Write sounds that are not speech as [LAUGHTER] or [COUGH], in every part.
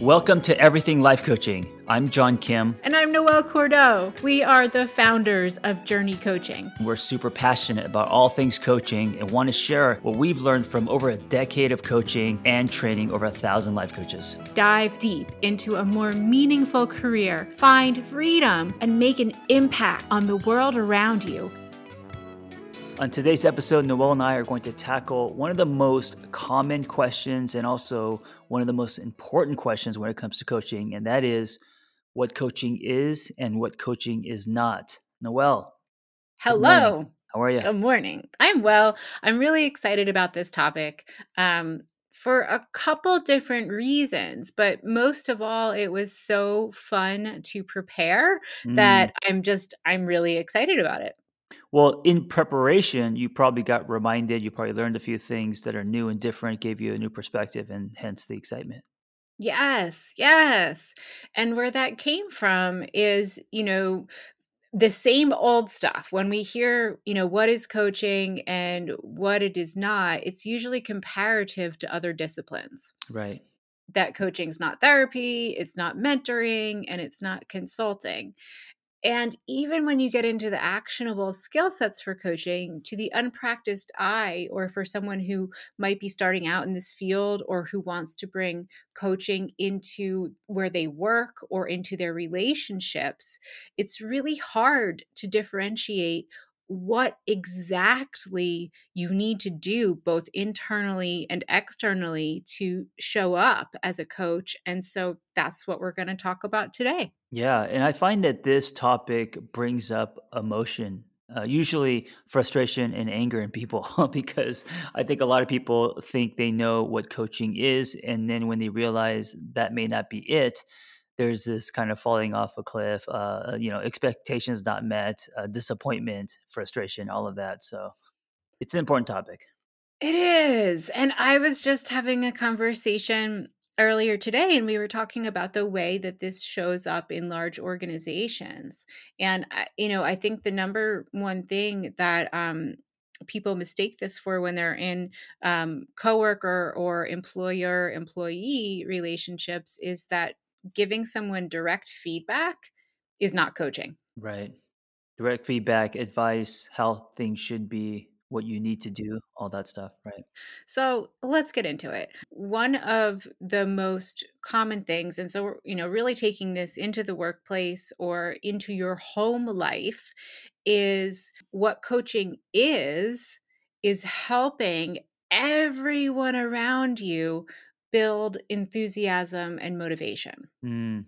Welcome to Everything Life Coaching. I'm John Kim. And I'm Noelle Cordeaux. We are the founders of Journey Coaching. We're super passionate about all things coaching and want to share what we've learned from over a decade of coaching and training over a thousand life coaches. Dive deep into a more meaningful career, find freedom, and make an impact on the world around you. On today's episode, Noelle and I are going to tackle one of the most common questions and also one of the most important questions when it comes to coaching, and that is what coaching is and what coaching is not. Noelle. Hello. How are you? Good morning. I'm well. I'm really excited about this topic. Um, for a couple different reasons, but most of all, it was so fun to prepare Mm. that I'm just, I'm really excited about it. Well, in preparation, you probably got reminded, you probably learned a few things that are new and different, gave you a new perspective, and hence the excitement. Yes, yes. And where that came from is, you know, the same old stuff. When we hear, you know, what is coaching and what it is not, it's usually comparative to other disciplines. Right. That coaching's not therapy, it's not mentoring, and it's not consulting. And even when you get into the actionable skill sets for coaching, to the unpracticed eye, or for someone who might be starting out in this field or who wants to bring coaching into where they work or into their relationships, it's really hard to differentiate what exactly you need to do, both internally and externally, to show up as a coach. And so that's what we're going to talk about today. Yeah. And I find that this topic brings up emotion, uh, usually frustration and anger in people, [LAUGHS] because I think a lot of people think they know what coaching is. And then when they realize that may not be it, there's this kind of falling off a cliff, uh, you know, expectations not met, uh, disappointment, frustration, all of that. So it's an important topic. It is. And I was just having a conversation earlier today, and we were talking about the way that this shows up in large organizations. And, you know, I think the number one thing that, um, People mistake this for when they're in um, coworker or employer employee relationships is that giving someone direct feedback is not coaching. Right. Direct feedback, advice, how things should be, what you need to do, all that stuff. Right. So let's get into it. One of the most common things, and so you know, really taking this into the workplace or into your home life, is what coaching is, is helping everyone around you build enthusiasm and motivation. Mm,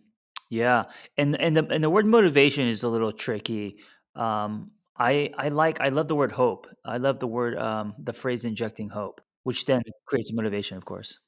yeah, and and the and the word motivation is a little tricky. Um, I I like I love the word hope. I love the word um, the phrase injecting hope, which then creates motivation, of course.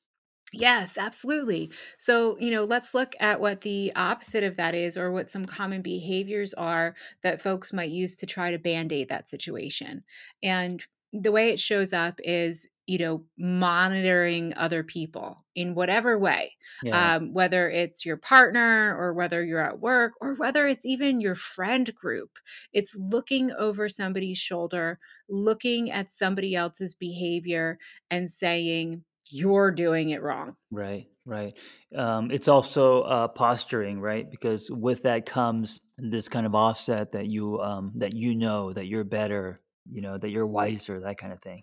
Yes, absolutely. So, you know, let's look at what the opposite of that is, or what some common behaviors are that folks might use to try to band aid that situation. And the way it shows up is, you know, monitoring other people in whatever way, Yeah, um, whether it's your partner or whether you're at work or whether it's even your friend group. It's looking over somebody's shoulder, looking at somebody else's behavior and saying, you're doing it wrong. right, right. Um, it's also uh, posturing, right? Because with that comes this kind of offset that you um, that you know that you're better, you know that you're wiser, that kind of thing.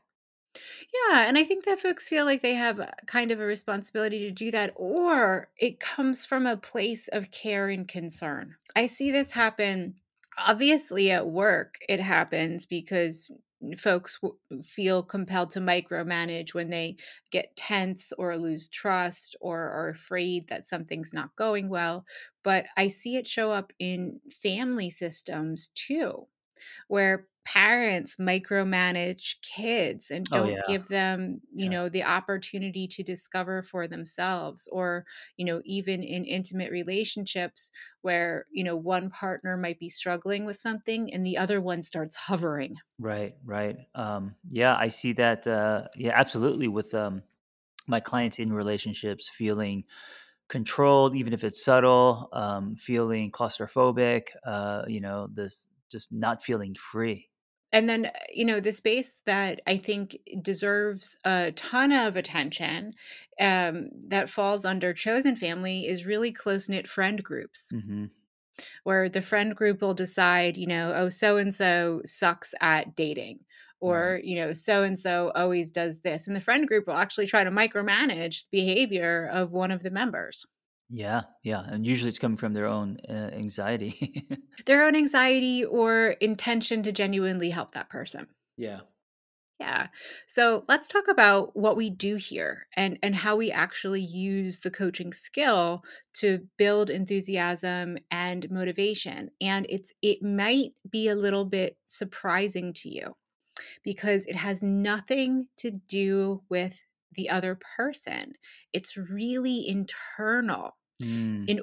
Yeah, and I think that folks feel like they have kind of a responsibility to do that, or it comes from a place of care and concern. I see this happen obviously at work. It happens because folks w- feel compelled to micromanage when they get tense or lose trust or are afraid that something's not going well. But I see it show up in family systems too where parents micromanage kids and Oh don't yeah, give them, you yeah, know, the opportunity to discover for themselves or, you know, even in intimate relationships where, you know, one partner might be struggling with something and the other one starts hovering. right, right. Um, yeah, I see that. Uh, yeah, absolutely. With um, my clients in relationships feeling controlled, even if it's subtle, um, feeling claustrophobic, uh, you know, this just not feeling free. And then, uh, you know, the space that I think deserves a ton of attention, um, that falls under chosen family is really close-knit friend groups. Mhm. Where the friend group will decide, you know, "Oh, so and so sucks at dating," or, you know, "So and so always does this," and the friend group will actually try to micromanage the behavior of one of the members. Yeah, yeah, and usually it's coming from their own, uh, anxiety. [LAUGHS] Their own anxiety or intention to genuinely help that person. Yeah. Yeah. So let's talk about what we do here and and how we actually use the coaching skill to build enthusiasm and motivation. And it's it might be a little bit surprising to you because it has nothing to do with the other person. It's really internal. Mm. In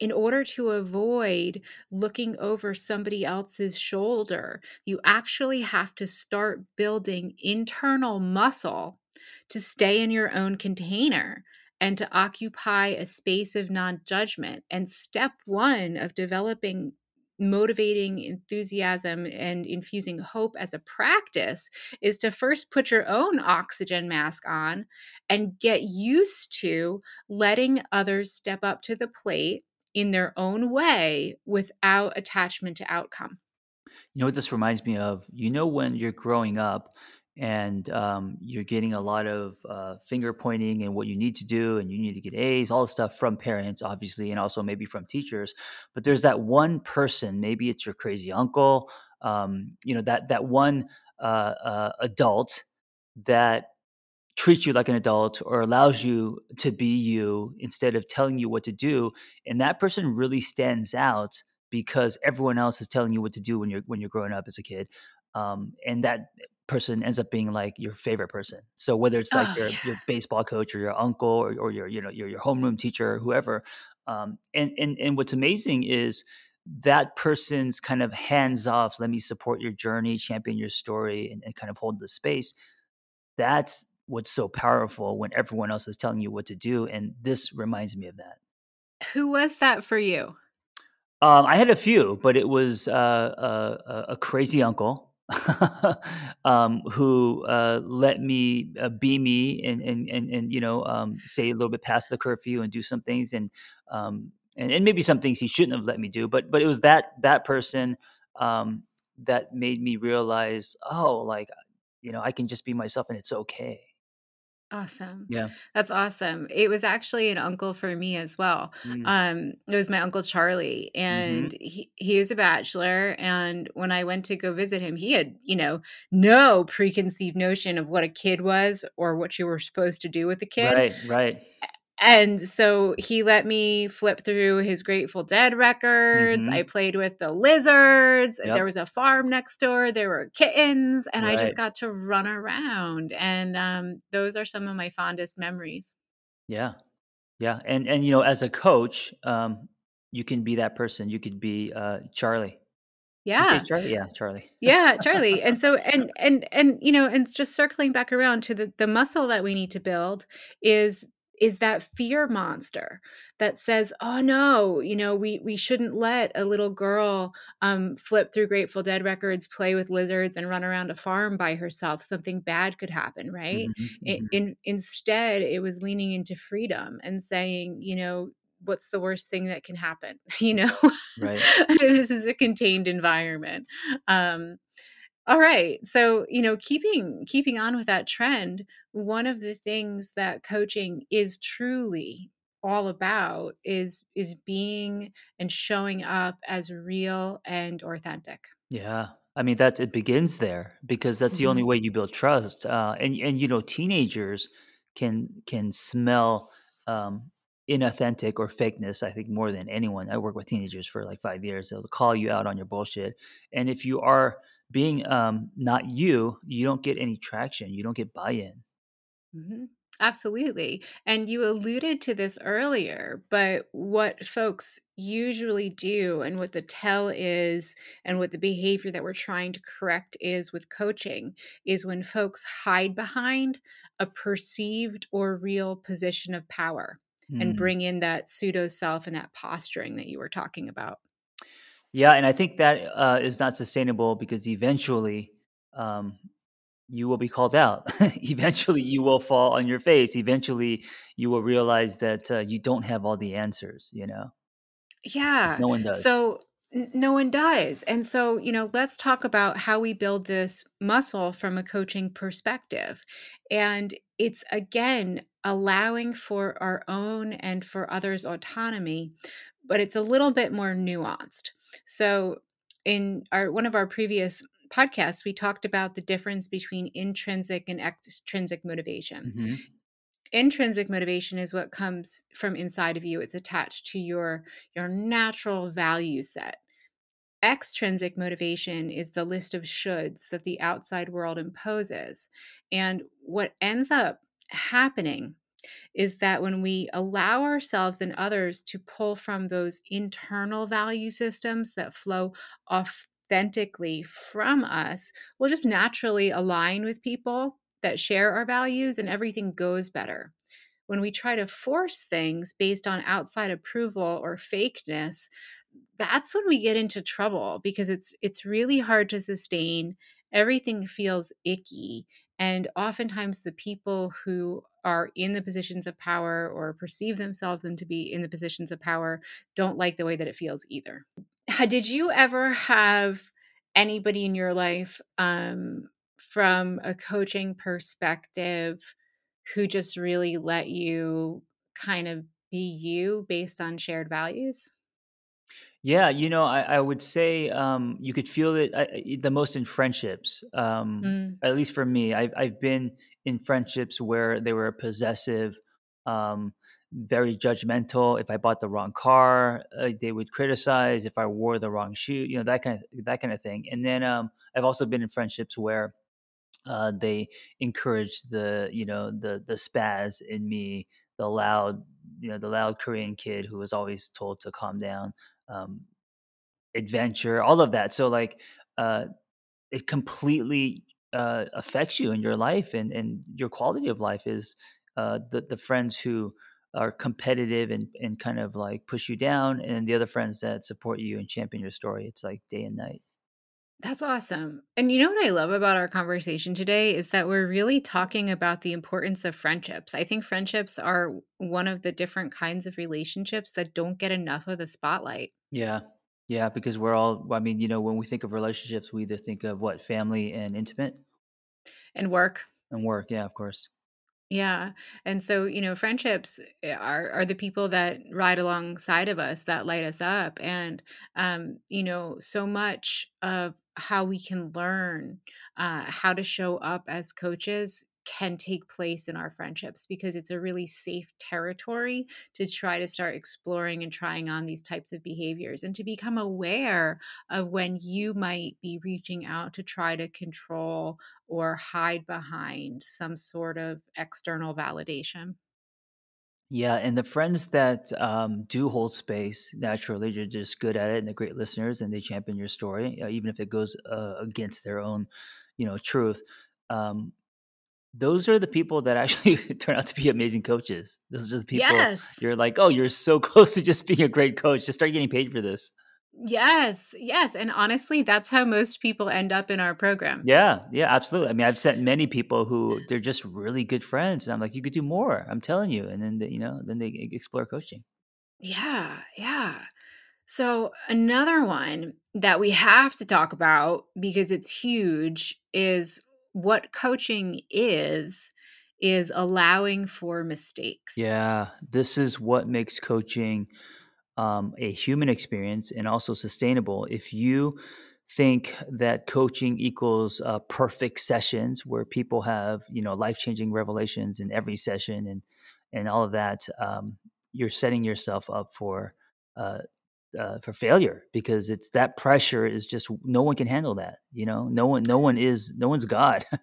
in order to avoid looking over somebody else's shoulder, you actually have to start building internal muscle to stay in your own container and to occupy a space of non-judgment. And step 1 of developing motivating enthusiasm and infusing hope as a practice is to first put your own oxygen mask on and get used to letting others step up to the plate in their own way without attachment to outcome. You know what this reminds me of? You know when you're growing up and, um, you're getting a lot of, uh, finger pointing and what you need to do, and you need to get A's, all the stuff from parents, obviously, and also maybe from teachers, but there's that one person, maybe it's your crazy uncle, um, you know, that that one, uh, uh, adult that treats you like an adult or allows you to be you instead of telling you what to do, and that person really stands out because everyone else is telling you what to do when you're when you're growing up as a kid, um, and that person ends up being, like, your favorite person. So whether it's, like, Oh, your yeah. your baseball coach or your uncle or or your, you know, your your homeroom teacher or whoever, um, and and and what's amazing is that person's kind of hands-off, "Let me support your journey, champion your story, and and kind of hold the space." That's what's so powerful when everyone else is telling you what to do, and this reminds me of that. Who was that for you? Um, I had a few, but it was, uh, a a crazy uncle, [LAUGHS] um, who, uh, let me, uh, be me and and and and, you know, um, say a little bit past the curfew and do some things and, um, and and maybe some things he shouldn't have let me do, but but it was that that person, um, that made me realize, "Oh, like, you know, I can just be myself and it's okay." Awesome. Yeah. That's awesome. It was actually an uncle for me as well. Mm. Um, it was my Uncle Charlie, Mhm. and he he was a bachelor, and when I went to go visit him, he had, you know, no preconceived notion of what a kid was or what you were supposed to do with a kid. Right, right. And so he let me flip through his Grateful Dead records, I Mhm. played with the lizards, there was a farm next door, there were kittens, and I just got to run around, and, um, those are some of my fondest memories. Yeah. Yeah, and and, you know, as a coach, um, you can be that person, you could be, uh, Charlie. Did you say Yeah. Charlie? Yeah, Charlie. Yeah, Charlie, and so [LAUGHS] and and and, you know, and just circling back around to the the muscle that we need to build is is that fear monster that says, "Oh, no," you know, "we we shouldn't let a little girl, um, flip through Grateful Dead records, play with lizards, and run around a farm by herself, something bad could happen," right? Mhm, I mhm. in instead, it was leaning into freedom and saying, you know, "What's the worst thing that can happen?" [LAUGHS] You know? Right. [LAUGHS] "This is a contained environment." Um, alright, so, you know, keeping keeping on with that trend, one of the things that coaching is truly all about is is being and showing up as real and authentic. Yeah. I mean, that's it begins there because that's the only Mhm. way you build trust, uh, and and, you know, teenagers can can smell, um, inauthentic or fakeness, I think, more than anyone. I work with teenagers for, like, 5 years, they'll call you out on your bullshit, and if you are being, um, not you, you don't get any traction, you don't get buy-in. Mhm. Absolutely, and you alluded to this earlier, but what folks usually do and what the tell is and what the behavior that we're trying to correct is with coaching is when folks hide behind a perceived or real position of power and Mm. bring in that pseudo self and that posturing that you were talking about. Yeah, and I think that, uh, is not sustainable because eventually, um, you will be called out. [LAUGHS] Eventually, you will fall on your face. Eventually, you will realize that, uh, you don't have all the answers, you know? Yeah. No one does. So n- no one does. And so, you know, let's talk about how we build this muscle from a coaching perspective. And it's again allowing for our own and for others' autonomy, but it's a little bit more nuanced. So in our one of our previous podcasts, we talked about the difference between intrinsic and extrinsic motivation Mhm. intrinsic motivation is what comes from inside of you it's attached to your your natural value set extrinsic motivation is the list of shoulds that the outside world imposes and what ends up happening is that when we allow ourselves and others to pull from those internal value systems that flow authentically from us, we'll just naturally align with people that share our values and everything goes better. When we try to force things based on outside approval or fakeness, that's when we get into trouble because it's it's really hard to sustain. Everything feels icky and oftentimes the people who are in the positions of power or perceive themselves and to be in the positions of power don't like the way that it feels either. Did you ever have anybody in your life um, from a coaching perspective who just really let you kind of be you based on shared values? Yeah, you know, I I would say, um, you could feel it, uh, the most in friendships, um, Mm. at least for me. I've I've been in friendships where they were possessive, um, very judgmental. If I bought the wrong car, uh, they would criticize. If I wore the wrong shoe, you know, that kind of that kind of thing. And then, um, I've also been in friendships where, uh, they encourage the, you know, the the spaz in me, the loud, you know, the loud Korean kid who was always told to calm down. Um, adventure, all of that. So like, uh, it completely uh, affects you in your life and and your quality of life is uh, the the friends who are competitive and and kind of like push you down, and the other friends that support you and champion your story. It's like day and night. That's awesome. And you know what I love about our conversation today is that we're really talking about the importance of friendships. I think friendships are one of the different kinds of relationships that don't get enough of the spotlight Yeah. Yeah, because we're all I mean, you know, when we think of relationships, we either think of what family and intimate and work. and work. Yeah, of course. Yeah. And so, you know, friendships eh, are are the people that ride alongside of us that light us up. And um, you know, so much of how we can learn uh how to show up as coaches can take place in our friendships because it's a really safe territory to try to start exploring and trying on these types of behaviors and to become aware of when you might be reaching out to try to control or hide behind some sort of external validation. Yeah, and the friends that um, do hold space naturally, they're just good at it, and they're great listeners, and they champion your story, uh, even if it goes uh, against their own, you know, truth. Um, those are the people that actually [LAUGHS] turn out to be amazing coaches. Those are the people Yes. you're like, oh, you're so [LAUGHS] close to just being a great coach. Just start getting paid for this. Yes. Yes. And honestly, that's how most people end up in our program. Yeah, yeah, absolutely. I mean, I've sent many people who they're just really good friends, and I'm like, you could do more. I'm telling you, and then they, you know, then they explore coaching. Yeah. Yeah. So, another one that we have to talk about because it's huge is what coaching is is allowing for mistakes. Yeah, this is what makes coaching um, a human experience and also sustainable. If you think that coaching equals uh, perfect sessions where people have you know life changing revelations in every session and and all of that, um, you're setting yourself up for uh, uh, for failure because it's that pressure is just no one can handle that. You know, no one, no one is, no one's God. [LAUGHS]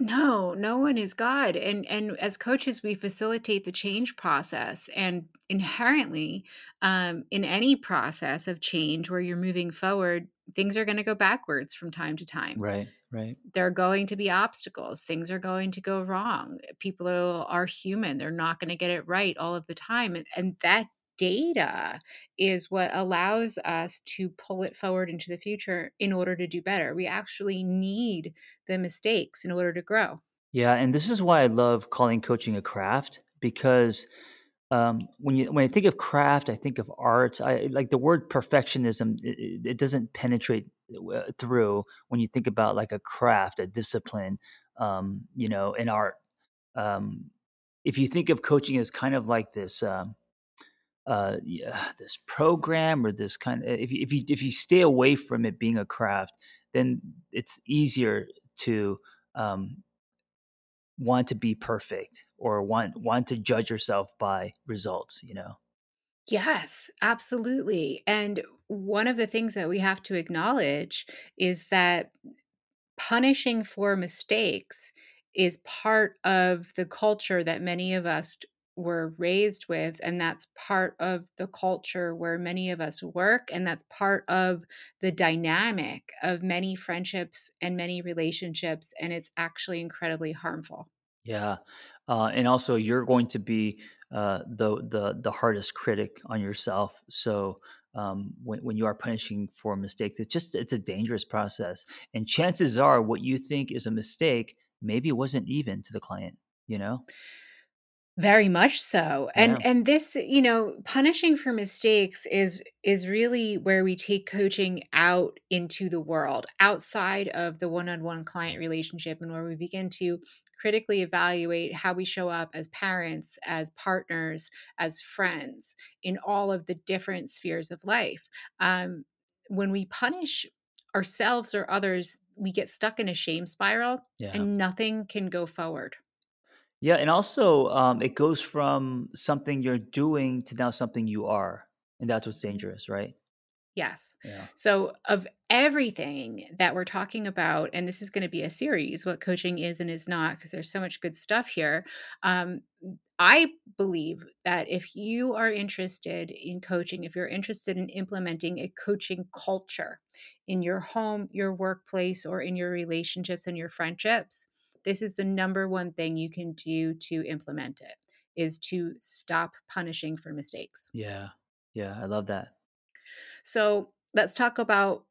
No, no one is God. And and as coaches, we facilitate the change process. And inherently, um, in any process of change where you're moving forward, things are going to go backwards from time to time. right, right. There are going to be obstacles. Things are going to go wrong. People are, are human. They're not going to get it right all of the time. And, and that data is what allows us to pull it forward into the future in order to do better. We actually need the mistakes in order to grow. Yeah, and this is why I love calling coaching a craft because um, when you when I think of craft, I think of art. I like the word perfectionism. It, it doesn't penetrate uh, through when you think about like a craft, a discipline, um, you know, an art. Um, if you think of coaching as kind of like this, um, uh, yeah, this program or this kind of, if you, if you if you stay away from it being a craft, then it's easier to um, want to be perfect or want want to judge yourself by results. You know. Yes, absolutely. And one of the things that we have to acknowledge is that punishing for mistakes is part of the culture that many of us were raised with. And that's part of the culture where many of us work. And that's part of the dynamic of many friendships and many relationships. And it's actually incredibly harmful. Yeah, uh, and also you're going to be uh, the the the hardest critic on yourself. So um, when when you are punishing for mistakes, it's just it's a dangerous process. And chances are, what you think is a mistake maybe wasn't even to the client. You know? Very much so. Yeah. And and this, you know, punishing for mistakes is is really where we take coaching out into the world, outside of the one-on-one client relationship and where we begin to critically evaluate how we show up as parents, as partners, as friends in all of the different spheres of life. Um, when we punish ourselves or others, we get stuck in a shame spiral Yeah. and nothing can go forward. Yeah, and also um, it goes from something you're doing to now something you are, and that's what's dangerous, right? Yes. Yeah. So, of everything that we're talking about, and this is going to be a series, what coaching is and is not, because there's so much good stuff here. Um, I believe that if you are interested in coaching, if you're interested in implementing a coaching culture in your home, your workplace, or in your relationships and your friendships, this is the number one thing you can do to implement it is to stop punishing for mistakes. Yeah. Yeah. I love that. So let's talk about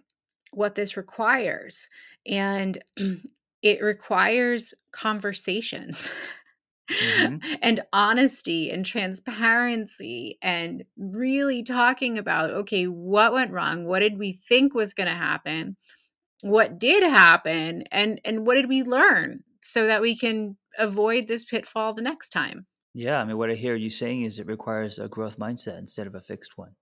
what this requires. And [CLEARS THROAT] it requires conversations [LAUGHS] hmm and honesty and transparency and really talking about okay, what went wrong? What did we think was going to happen? What did happen? And and what did we learn so that we can avoid this pitfall the next time? Yeah. I mean, what I hear you saying is it requires a growth mindset instead of a fixed one.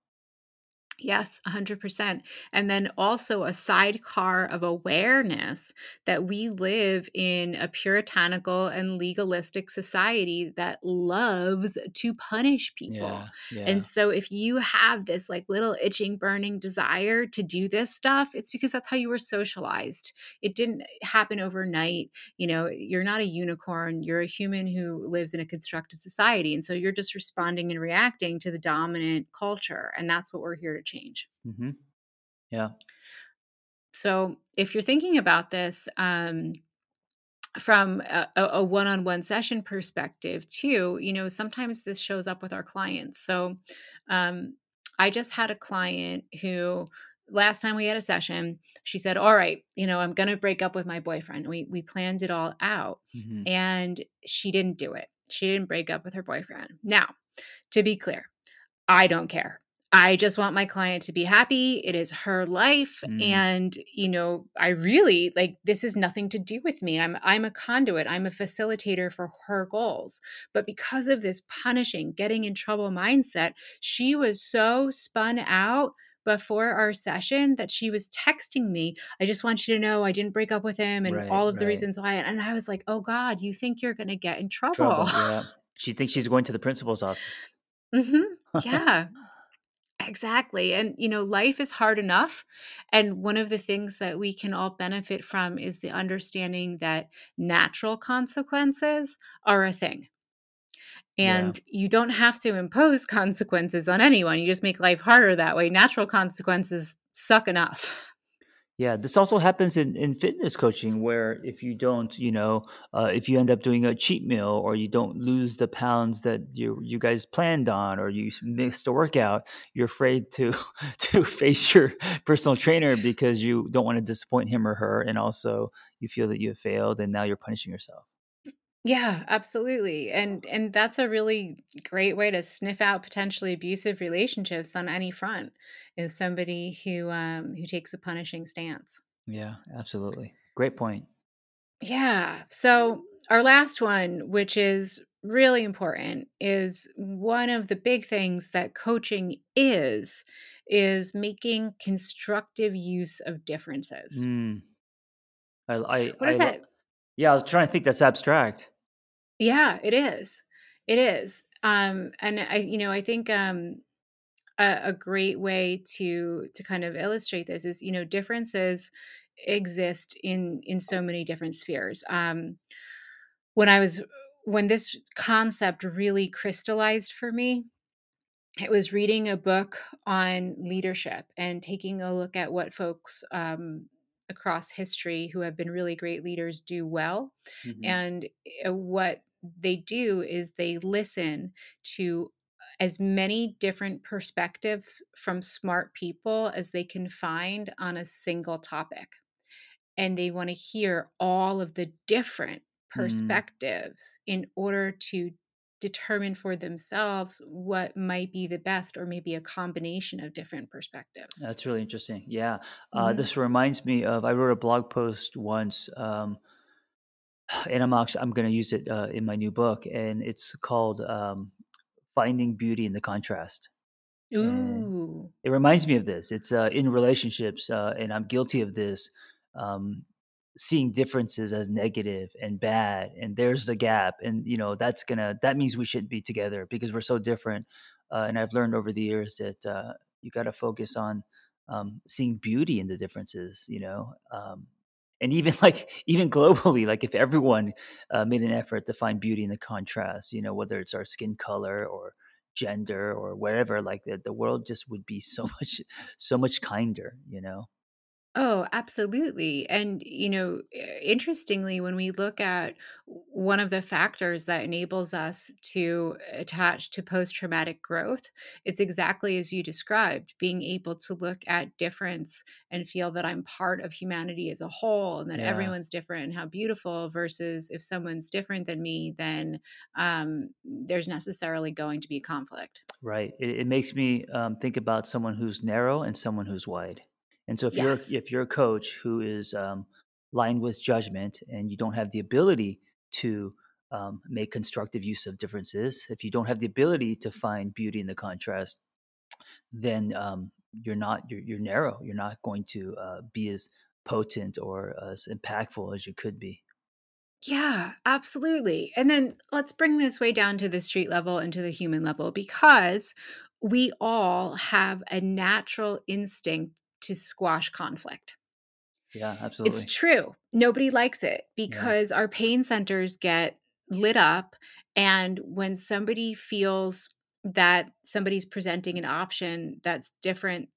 Yes, 100%. And then also a sidecar of awareness that we live in a puritanical and legalistic society that loves to punish people. Yeah. Yeah. And so if you have this like little itching, burning desire to do this stuff, it's because that's how you were socialized. It didn't happen overnight. You know, you're not a unicorn, you're a human who lives in a constructed society. And so you're just responding and reacting to the dominant culture. And that's what we're here to change. hmm Yeah. So, if you're thinking about this um, from a, one-on-one session perspective, too, you know, sometimes this shows up with our clients. So, um, I just had a client who last time we had a session, she said, "All right, you know, I'm going to break up with my boyfriend." We we planned it all out, hmm and she didn't do it. She didn't break up with her boyfriend. Now, to be clear, I don't care. I just want my client to be happy. It is her life mm and you know, I really like this is nothing to do with me. I'm I'm a conduit. I'm a facilitator for her goals. But because of this punishing, getting in trouble mindset, she was so spun out before our session that she was texting me, I just want you to know I didn't break up with him and Right. all of the reasons why. And I was like, "Oh God, you think you're going to get in trouble." Trouble. Yeah. [LAUGHS] She thinks she's going to the principal's office. Mhm. [LAUGHS] Yeah. Exactly. And, you know, life is hard enough. And one of the things that we can all benefit from is the understanding that natural consequences are a thing. yeah. And you don't have to impose [LAUGHS] consequences on anyone. You just make life harder that way. Natural consequences suck enough. Yeah, this also happens in, in fitness coaching where if you don't, you know, uh, if you end up doing a cheat meal or you don't lose the pounds that you you guys planned on or you missed a workout, you're afraid to [LAUGHS] to face your personal trainer because you don't want to disappoint him or her, and also you feel that you have failed and now you're punishing yourself. Yeah, absolutely. And and that's a really great way to sniff out potentially abusive relationships on any front is somebody who um who takes a punishing stance. Yeah, absolutely. Great point. Yeah. So our last one, which is really important, is one of the big things that coaching is is making constructive use of differences. Mm, I, I, What I, does lo- that yeah, I was trying to think that's abstract. Yeah, it is. It is. Um and I you know, I think um a, a great way to to kind of illustrate this is you know differences exist in in so many different spheres um when i was when this concept really crystallized for me it was reading a book on leadership and taking a look at what folks um, across history who have been really great leaders do well hmm and uh, what they do is they listen to as many different perspectives from smart people as they can find on a single topic and they want to hear all of the different Mm, perspectives in order to determine for themselves what might be the best or maybe a combination of different perspectives. that's really interesting. Yeah, uh, Mhm. this reminds me of I wrote a blog post once. Um, [SIGHS] and I'm actually I'm going to use it uh, in my new book, and it's called um, "Finding Beauty in the Contrast." And Ooh. it reminds me of this. It's uh, in relationships, uh, and I'm guilty of this. Um, seeing differences as negative and bad, and there's the gap, and you know that's gonna that means we shouldn't be together because we're so different. Uh, and I've learned over the years that uh, you got to focus on um, seeing beauty in the differences. You know, um, and even [LAUGHS] like even globally, like if everyone uh, made an effort to find beauty in the contrast, you know, whether it's our skin color or gender or wherever like the, the world just would be so [LAUGHS] much so much kinder you know Oh, absolutely. And, you know, interestingly, when we look at one of the factors that enables us to attach to post traumatic growth, it's exactly as you described being able to look at difference and feel that I'm part of humanity as a whole and that yeah everyone's different and how beautiful, versus if someone's different than me, then um, there's necessarily going to be conflict. right it, it makes me um, think about someone who's narrow and someone who's wide and so if you're if you're a coach who is um, lined with judgment and you don't have the ability to um, make constructive use of differences if you don't have the ability to find beauty in the contrast then um, you're not you're, you're narrow. You're not going to uh, be as potent or as impactful as you could be. Yeah, absolutely. And then let's bring this way down to the street level and to the human level because we all have a natural instinct to squash conflict. yeah absolutely. It's true. Nobody likes it yeah because our pain centers get lit up. And when somebody feels that somebody's presenting an option that's different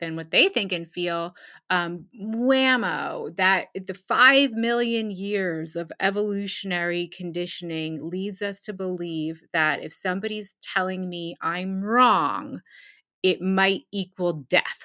than what they think and feel, um, whammo, that the 5 million years of evolutionary conditioning leads us to believe that if somebody's telling me I'm wrong, it might equal death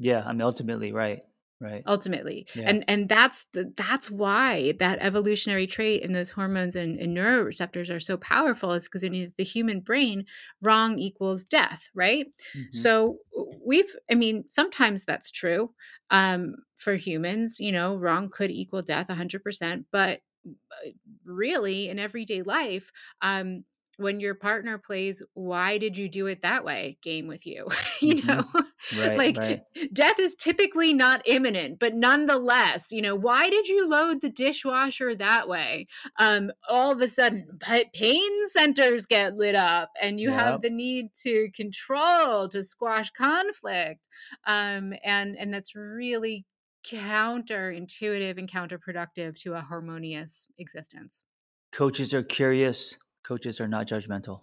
Yeah, I mean, ultimately, right, right. ultimately Yeah, and and that's the that's why that evolutionary trait and those hormones and, and neuroreceptors are so powerful is because in the human brain wrong equals death right? Mhm, so we've i mean sometimes that's true um for humans you know wrong could equal death 100% but uh, really in everyday life um when your partner plays why did you do it that way game with you [LAUGHS] you know mhm. Right, [LAUGHS] right. like death is typically not imminent but nonetheless you know why did you load the dishwasher that way um all of a sudden but pain centers get lit up and you have the need to control to squash conflict um and and that's really counterintuitive and counterproductive to a harmonious existence. Coaches are curious, coaches are not judgmental.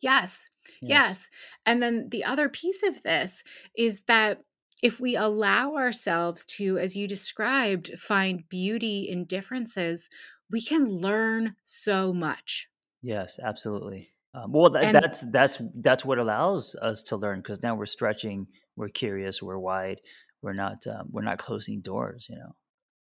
Yes. Yes. Yes. And then the other piece of this is that if we allow ourselves to, as you described, find beauty in differences, we can learn so much. Yes, absolutely. Um, well, that And that's that's that's what allows us to learn because now we're stretching, we're curious, we're wide, we're not um, we're not closing doors, you know.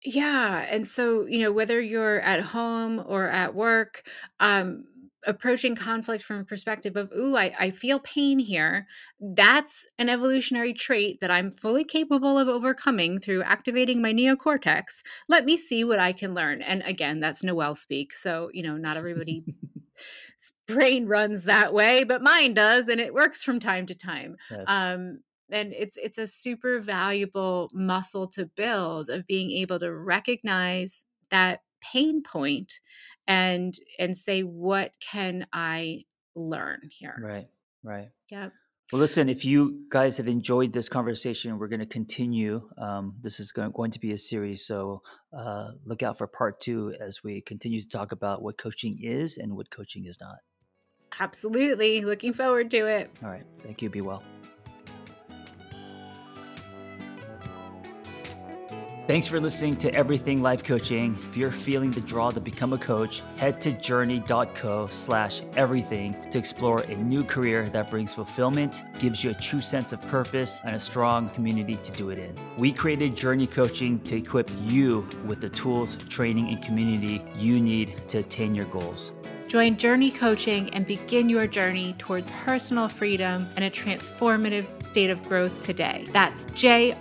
Yeah, and so, you know, whether you're at home or at work, um, approaching conflict from a perspective of, "Ooh, I I feel pain here." That's an evolutionary trait that I'm fully capable of overcoming through activating my neocortex. Let me see what I can learn. And again, that's Noelle speak. So, you know, not everybody [LAUGHS] brain runs that way, but mine does, and it works from time to time. Yes, Um, and it's it's a super valuable muscle to build of being able to recognize that pain point and and say what can I learn here? right, right. Yep. Well, listen, if you guys have enjoyed this conversation, we're going to continue. Um, this is going, going to be a series, so uh, look out for part two as we continue to talk about what coaching is and what coaching is not. Absolutely. Looking forward to it. All right. Thank you. Be well. Thanks for listening to Everything Life Coaching. If you're feeling the draw to become a coach, head to jrni.co slash everything to explore a new career that brings fulfillment, gives you a true sense of purpose, and a strong community to do it in. We created Journey Coaching to equip you with the tools, training, and community you need to attain your goals. Join Journey Coaching and begin your journey towards personal freedom and a transformative state of growth today. That's jrni.co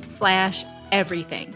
slash everything.